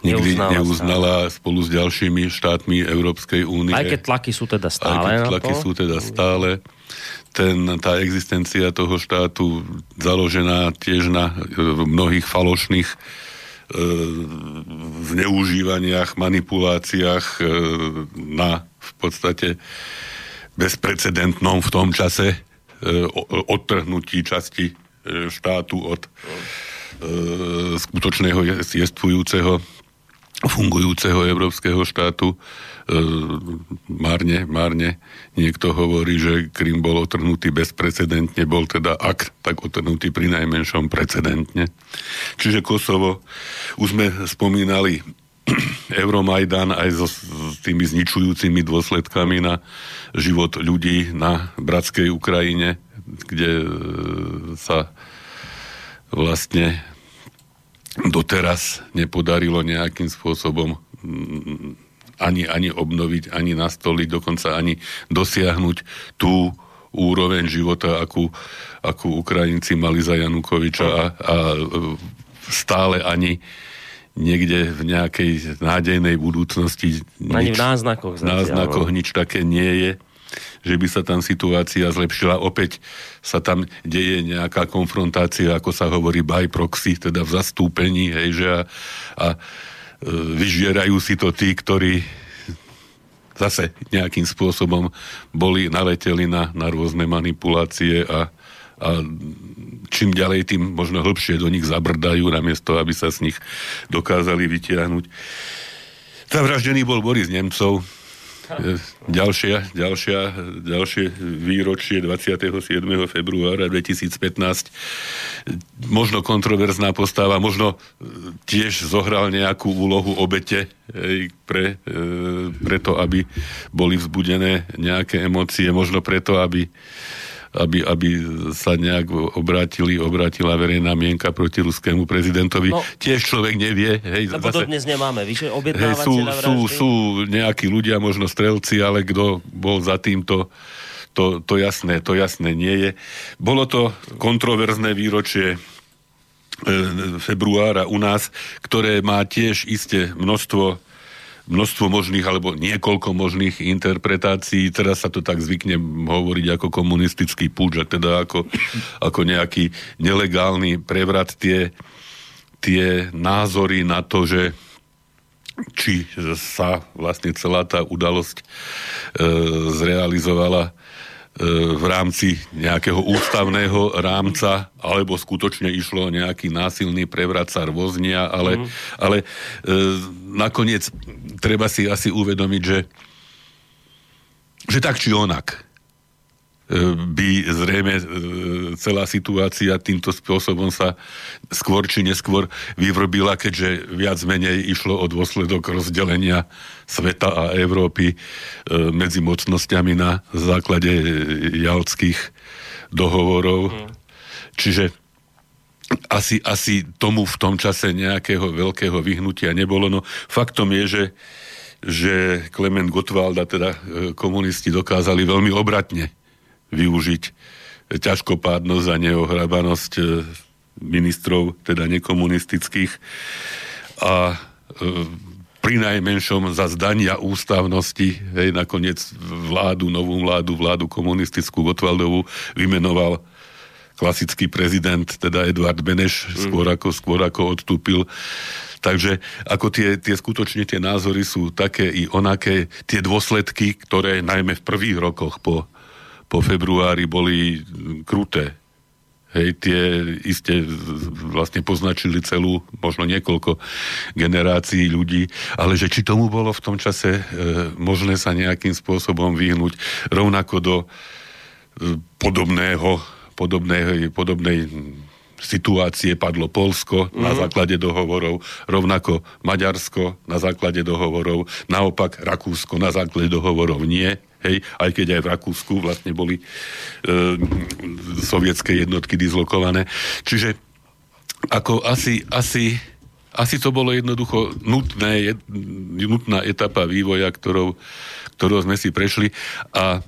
S2: nikdy neuznala, neuznala spolu s ďalšími štátmi Európskej únie.
S1: Aj keď tlaky sú teda stále.
S2: Aj keď tlaky sú teda stále. Ten, tá existencia toho štátu založená tiež na mnohých falošných e, zneužívaniach, manipuláciách e, na v podstate bezprecedentnom v tom čase e, odtrhnutí časti e, štátu od skutočného jestvujúceho fungujúceho európskeho štátu. Márne, márne niekto hovorí, že Krym bol otrhnutý bezprecedentne, bol teda ak tak otrhnutý pri najmenšom precedentne. Čiže Kosovo, už sme spomínali Euromajdan aj so, s tými zničujúcimi dôsledkami na život ľudí na bratskej Ukrajine, kde e, sa vlastne doteraz nepodarilo nejakým spôsobom ani, ani obnoviť, ani nastoliť, dokonca ani dosiahnuť tú úroveň života, akú, akú Ukrajinci mali za Janukoviča a, a e, stále ani niekde v nejakej nádejnej budúcnosti.
S1: Ani nič, v náznakoch.
S2: V náznakoch nič také nie je že by sa tam situácia zlepšila. Opäť sa tam deje nejaká konfrontácia, ako sa hovorí by proxy, teda v zastúpení, hej, že a, a vyžierajú si to tí, ktorí zase nejakým spôsobom boli naleteli na, na rôzne manipulácie a, a čím ďalej, tým možno hĺbšie do nich zabrdajú, namiesto aby sa z nich dokázali vytiahnuť. Zavraždený bol Boris Nemcov, ďalšia, ďalšia, ďalšie výročie 27. februára 2015. Možno kontroverzná postava, možno tiež zohral nejakú úlohu obete pre, e, pre to, aby boli vzbudené nejaké emócie, možno preto, aby aby, aby sa nejak obrátili, obrátila verejná mienka proti ruskému prezidentovi. No, Tiež človek nevie. Hej,
S1: lebo zase, dnes nemáme, víš, hej,
S2: sú, sú, sú nejakí ľudia, možno strelci, ale kto bol za týmto to, to jasné, to jasné nie je. Bolo to kontroverzné výročie e, februára u nás, ktoré má tiež isté množstvo množstvo možných alebo niekoľko možných interpretácií. Teraz sa to tak zvykne hovoriť ako komunistický púč, a teda ako, ako nejaký nelegálny prevrat tie, tie názory na to, že či sa vlastne celá tá udalosť e, zrealizovala v rámci nejakého ústavného rámca, alebo skutočne išlo nejaký násilný prevrat sa rôznia, ale, mm. ale e, nakoniec treba si asi uvedomiť, že, že tak či onak by zrejme e, celá situácia týmto spôsobom sa skôr či neskôr vyvrbila, keďže viac menej išlo o dôsledok rozdelenia sveta a Európy e, medzi mocnosťami na základe jalckých dohovorov. Mm. Čiže asi, asi tomu v tom čase nejakého veľkého vyhnutia nebolo. No faktom je, že, že Klement Gottwald a teda e, komunisti dokázali veľmi obratne využiť ťažkopádnosť a neohrabanosť e, ministrov, teda nekomunistických a e, pri najmenšom za zdania ústavnosti, hej, nakoniec vládu, novú vládu, vládu komunistickú Gotwaldovú vymenoval klasický prezident, teda Eduard Beneš, mm. skôr, ako, skôr ako odstúpil. Takže ako tie, tie skutočne tie názory sú také i onaké, tie dôsledky, ktoré najmä v prvých rokoch po po februári boli kruté. Hej, tie iste vlastne poznačili celú, možno niekoľko generácií ľudí, ale že či tomu bolo v tom čase e, možné sa nejakým spôsobom vyhnúť rovnako do e, podobného, podobnej, podobnej situácie padlo Polsko mm-hmm. na mhm. základe dohovorov, rovnako Maďarsko na základe dohovorov, naopak Rakúsko na základe dohovorov nie hej, aj keď aj v Rakúsku vlastne boli e, sovietské jednotky dislokované. Čiže ako asi, asi, asi to bolo jednoducho nutné, nutná etapa vývoja, ktorou, ktorou sme si prešli a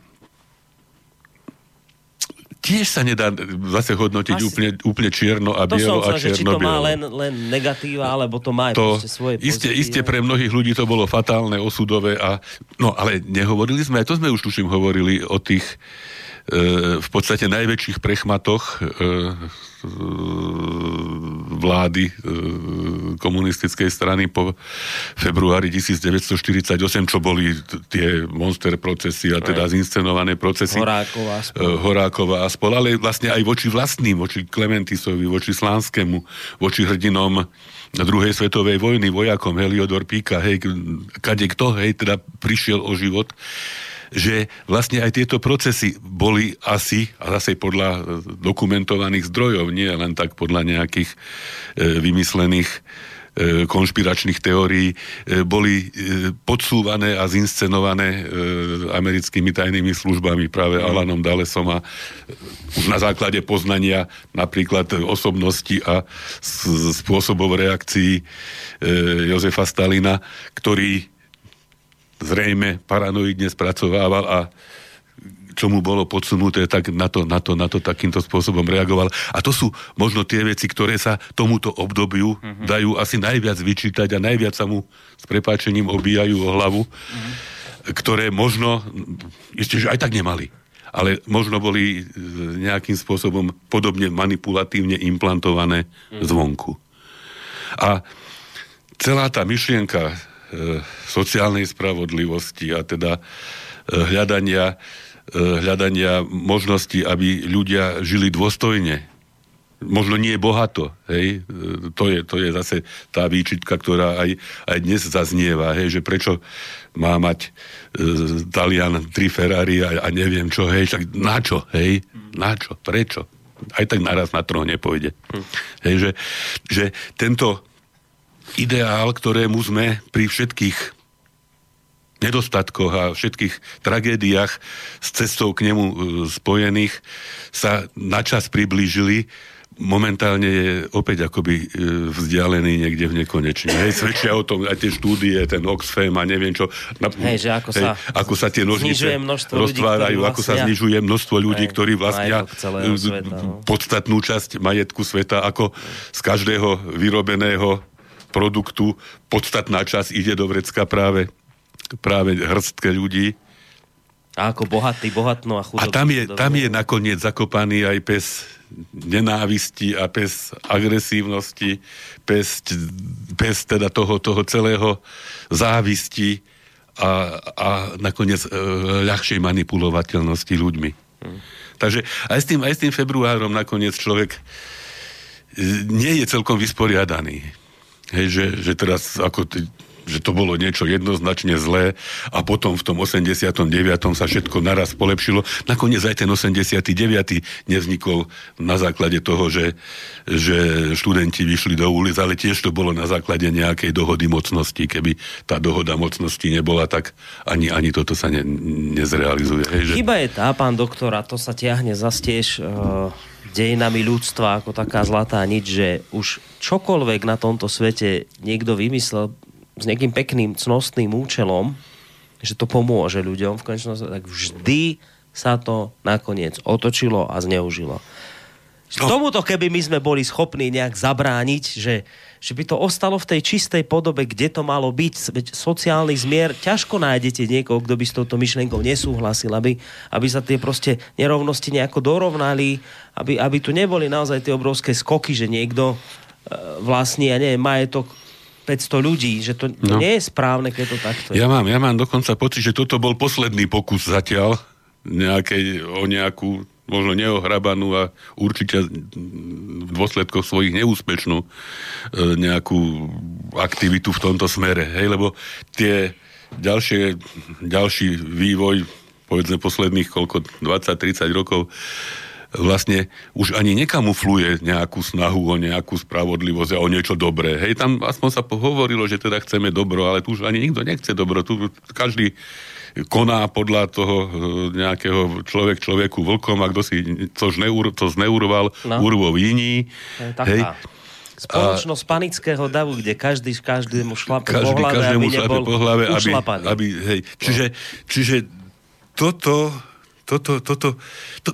S2: tiež sa nedá zase hodnotiť Asi... úplne, úplne čierno a bielo a čierno či
S1: to má len, len negatíva, alebo to má to, svoje
S2: iste, iste pre mnohých ľudí to bolo fatálne, osudové a no ale nehovorili sme, aj to sme už tuším hovorili o tých e, v podstate najväčších prechmatoch e, vlády e, komunistickej strany po februári 1948, čo boli tie monster procesy a teda zinscenované procesy.
S1: Horáková a spol.
S2: E, Horáková a spol, ale vlastne aj voči vlastným, voči Klementisovi, voči Slánskemu, voči hrdinom druhej svetovej vojny, vojakom Heliodor Píka, hej, kade kto, hej, teda prišiel o život že vlastne aj tieto procesy boli asi, a zase podľa e, dokumentovaných zdrojov, nie len tak podľa nejakých e, vymyslených e, konšpiračných teórií, e, boli podsúvané a zinscenované americkými tajnými službami práve mm. Alanom Dalesom a na základe poznania napríklad osobnosti a spôsobov reakcií Jozefa Stalina, ktorý zrejme paranoidne spracovával a čo mu bolo podsunuté, tak na to, na to, na to takýmto spôsobom reagoval. A to sú možno tie veci, ktoré sa tomuto obdobiu mm-hmm. dajú asi najviac vyčítať a najviac sa mu s prepáčením obíjajú o hlavu, mm-hmm. ktoré možno, ešte, že aj tak nemali ale možno boli e, nejakým spôsobom podobne manipulatívne implantované mm. zvonku. A celá tá myšlienka sociálnej spravodlivosti a teda e, hľadania, e, hľadania možnosti, aby ľudia žili dôstojne. Možno nie bohato, hej. To je, to je zase tá výčitka, ktorá aj, aj dnes zaznieva, hej, že prečo má mať e, Talian tri Ferrari a, a neviem čo, hej, však na čo, hej, na čo, prečo? Aj tak naraz na tróne pôjde. Hm. Hej, že, že tento ideál, ktorému sme pri všetkých nedostatkoch a všetkých tragédiách s cestou k nemu e, spojených sa načas priblížili, momentálne je opäť akoby e, vzdialený niekde v nekonečne. Hej, svedčia o tom aj tie štúdie, ten Oxfam a neviem čo.
S1: Na, hej, že ako, hej, sa
S2: ako sa tie nožnice roztvárajú, ľudí, ako sa znižuje množstvo ľudí, hej, ktorí vlastnia sveta, no. podstatnú časť majetku sveta, ako z každého vyrobeného produktu podstatná časť ide do vrecka práve, práve hrstke ľudí.
S1: A ako bohatý, bohatno a chudobný.
S2: A tam je, tam je nakoniec zakopaný aj pes nenávisti a pes agresívnosti, pes, pes teda toho, toho celého závisti a, a nakoniec e, ľahšej manipulovateľnosti ľuďmi. Hmm. Takže aj s, tým, aj s tým februárom nakoniec človek e, nie je celkom vysporiadaný. Hej, že, že teraz ako ty, že to bolo niečo jednoznačne zlé a potom v tom 89. sa všetko naraz polepšilo. Nakoniec aj ten 89. nevznikol na základe toho, že, že študenti vyšli do ulic, ale tiež to bolo na základe nejakej dohody mocnosti. Keby tá dohoda mocnosti nebola, tak ani, ani toto sa ne, nezrealizuje. Hej, že...
S1: Chyba je tá, pán doktor, a to sa ťahne zase tiež uh dejinami ľudstva ako taká zlatá nič, že už čokoľvek na tomto svete niekto vymyslel s nejakým pekným, cnostným účelom, že to pomôže ľuďom v konečnom tak vždy sa to nakoniec otočilo a zneužilo. No. Tomuto, keby my sme boli schopní nejak zabrániť, že že by to ostalo v tej čistej podobe, kde to malo byť. Veď sociálny zmier, ťažko nájdete niekoho, kto by s touto myšlienkou nesúhlasil, aby, aby sa tie proste nerovnosti nejako dorovnali, aby, aby tu neboli naozaj tie obrovské skoky, že niekto e, vlastní, ja neviem, majetok 500 ľudí, že to, to no. nie je správne, keď to takto
S2: je. Ja mám, ja mám dokonca pocit, že toto bol posledný pokus zatiaľ nejakej, o nejakú možno neohrabanú a určite v dôsledkoch svojich neúspešnú e, nejakú aktivitu v tomto smere. Hej, lebo tie ďalšie, ďalší vývoj, povedzme posledných koľko, 20-30 rokov, vlastne už ani nekamufluje nejakú snahu o nejakú spravodlivosť a o niečo dobré. Hej, tam aspoň sa pohovorilo, že teda chceme dobro, ale tu už ani nikto nechce dobro. Tu každý koná podľa toho e, nejakého človek človeku vlkom a kto si to, zneur, to zneuroval, no. urvov iní.
S1: Hej. Spoločnosť a, panického davu, kde každý každému šlape každý, po hlave,
S2: každému aby šlape po hlave, aby, aby, hej. Čiže, čiže toto toto, toto, to,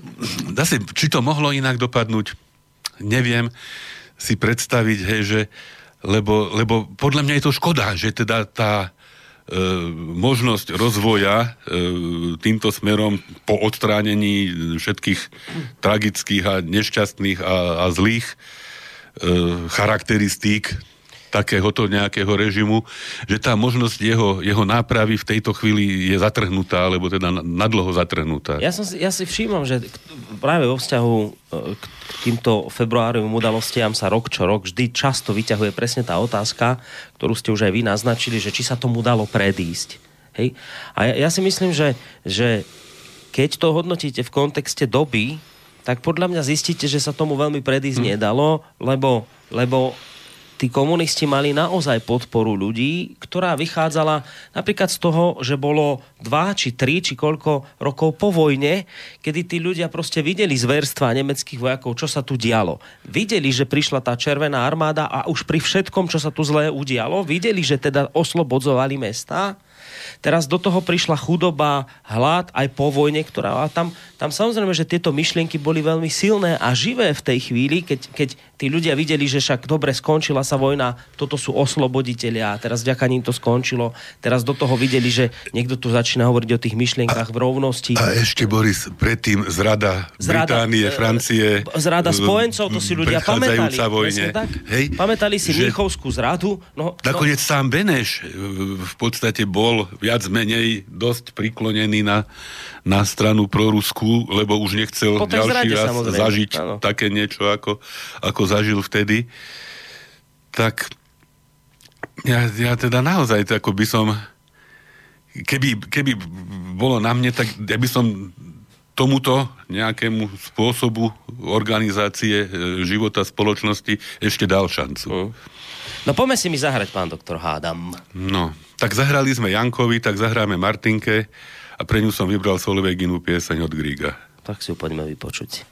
S2: zase, či to mohlo inak dopadnúť, neviem si predstaviť, hej, že, lebo, lebo podľa mňa je to škoda, že teda tá e, možnosť rozvoja e, týmto smerom po odstránení všetkých tragických a nešťastných a, a zlých e, charakteristík takéhoto nejakého režimu, že tá možnosť jeho, jeho nápravy v tejto chvíli je zatrhnutá, alebo teda nadloho zatrhnutá.
S1: Ja, som si, ja si všímam, že práve vo vzťahu e, k týmto februárovým udalostiam sa rok čo rok vždy často vyťahuje presne tá otázka, ktorú ste už aj vy naznačili, že či sa tomu dalo predísť. Hej? A ja, ja si myslím, že, že keď to hodnotíte v kontexte doby, tak podľa mňa zistíte, že sa tomu veľmi predísť hm. nedalo, lebo, lebo tí komunisti mali naozaj podporu ľudí, ktorá vychádzala napríklad z toho, že bolo dva, či tri, či koľko rokov po vojne, kedy tí ľudia proste videli zverstva nemeckých vojakov, čo sa tu dialo. Videli, že prišla tá červená armáda a už pri všetkom, čo sa tu zlé udialo, videli, že teda oslobodzovali mesta Teraz do toho prišla chudoba, hlad aj po vojne, ktorá... A tam, tam samozrejme, že tieto myšlienky boli veľmi silné a živé v tej chvíli, keď, keď tí ľudia videli, že však dobre skončila sa vojna, toto sú osloboditeľia a teraz vďaka ním to skončilo. Teraz do toho videli, že niekto tu začína hovoriť o tých myšlienkach v rovnosti.
S2: A ešte, Boris, predtým zrada, zrada Británie, e, Francie...
S1: Zrada spojencov, to si ľudia pamätali.
S2: Vojne. Tak?
S1: Hej? Pamätali si že... Mnichovskú zradu. No,
S2: no. Nakoniec no. sám Beneš v podstate bol viac menej dosť priklonený na, na stranu prorusku, lebo už nechcel ďalší raz samozrejme. zažiť ano. také niečo, ako, ako zažil vtedy. Tak ja, ja teda naozaj ako by som keby, keby bolo na mne, tak ja by som tomuto nejakému spôsobu organizácie e, života spoločnosti ešte dal šancu. Mm.
S1: No poďme si mi zahrať, pán doktor Hádam.
S2: No, tak zahrali sme Jankovi, tak zahráme Martinke a pre ňu som vybral Solveiginu pieseň od Griga.
S1: Tak si ju poďme vypočuť.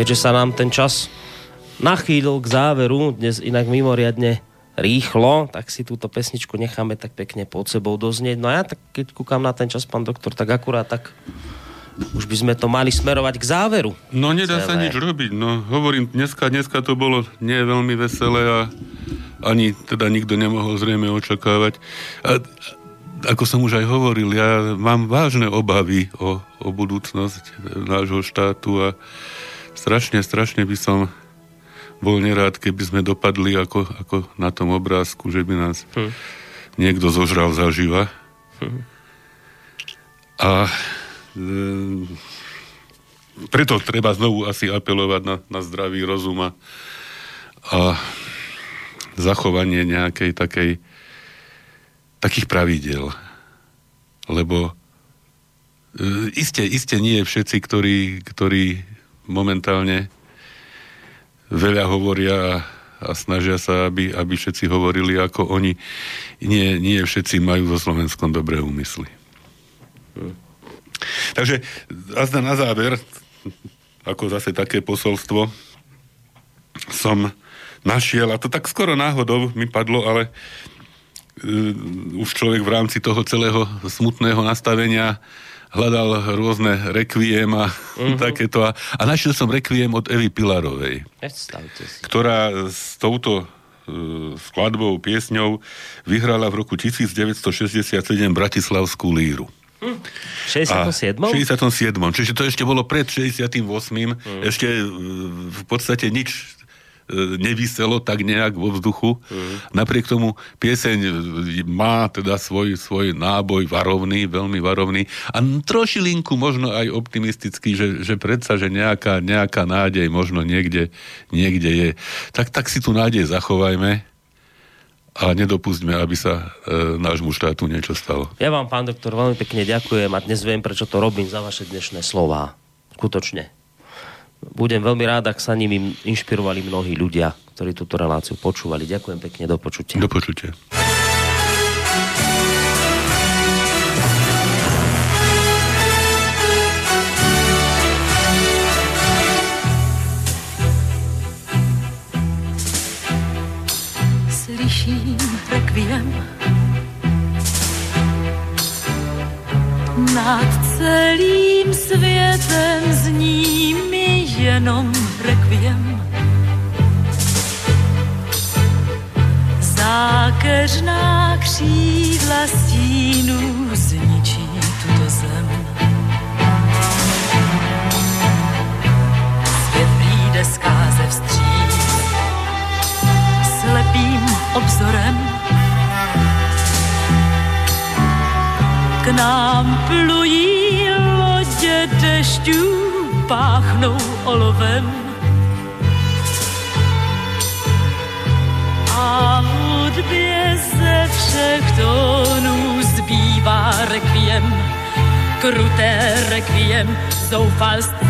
S1: Keďže sa nám ten čas nachýlil k záveru, dnes inak mimoriadne rýchlo, tak si túto pesničku necháme tak pekne pod sebou doznieť. No a ja tak, keď kúkam na ten čas, pán doktor, tak akurát tak už by sme to mali smerovať k záveru.
S2: No nedá celé. sa nič robiť. No hovorím, dneska, dneska to bolo nie veľmi veselé a ani teda nikto nemohol zrejme očakávať. A, ako som už aj hovoril, ja mám vážne obavy o, o budúcnosť nášho štátu a strašne, strašne by som bol nerád, keby sme dopadli ako, ako na tom obrázku, že by nás hm. niekto zožral zaživa. Hm. A e, preto treba znovu asi apelovať na, na zdravý rozum a, a zachovanie nejakej takej takých pravidel. Lebo e, iste, iste nie všetci, ktorí, ktorí momentálne veľa hovoria a snažia sa, aby, aby všetci hovorili ako oni. Nie, nie všetci majú vo Slovenskom dobré úmysly. Takže azda na záver, ako zase také posolstvo, som našiel, a to tak skoro náhodou mi padlo, ale uh, už človek v rámci toho celého smutného nastavenia hľadal rôzne rekviem a uh-huh. takéto. A, a našiel som rekviem od Evy Pilarovej, ktorá s touto uh, skladbou, piesňou vyhrala v roku 1967 Bratislavskú líru.
S1: Hm. 67. A
S2: 67. Čiže to ešte bolo pred 68. Mm. Ešte uh, v podstate nič nevyselo tak nejak vo vzduchu. Mm. Napriek tomu pieseň má teda svoj, svoj náboj varovný, veľmi varovný a trošilinku možno aj optimistický, že, že predsa, že nejaká, nejaká nádej možno niekde, niekde je. Tak, tak si tu nádej zachovajme a nedopustme, aby sa e, nášmu štátu niečo stalo.
S1: Ja vám, pán doktor, veľmi pekne ďakujem a dnes viem, prečo to robím za vaše dnešné slova. Skutočne budem veľmi rád, ak sa nimi inšpirovali mnohí ľudia, ktorí túto reláciu počúvali. Ďakujem pekne, do počutia.
S2: Do počutia.
S3: Slyším rekviem nad celým světem zní mi jenom rekviem. Zákeřná křídla stínů zničí tuto zem. Svět přijde vstříc slepým obzorem k nám plují lodě dešťů, páchnou olovem. A hudbě ze všech tónů zbývá rekviem, kruté rekviem, zoufalství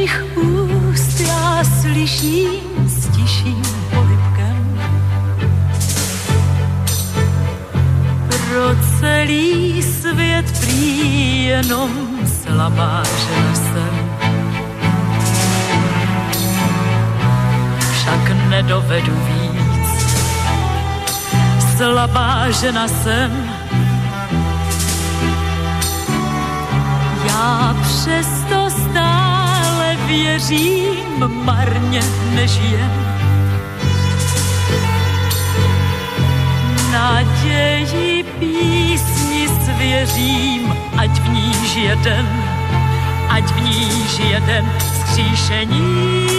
S3: vašich úst já slyším s tiším polipkem. Pro celý svět prý jenom slabá žena jsem. Však nedovedu víc, slabá žena jsem. Já přesto věřím, marně nežijem. Naději písni svěřím, ať v ní jeden ať v níž jeden skříšení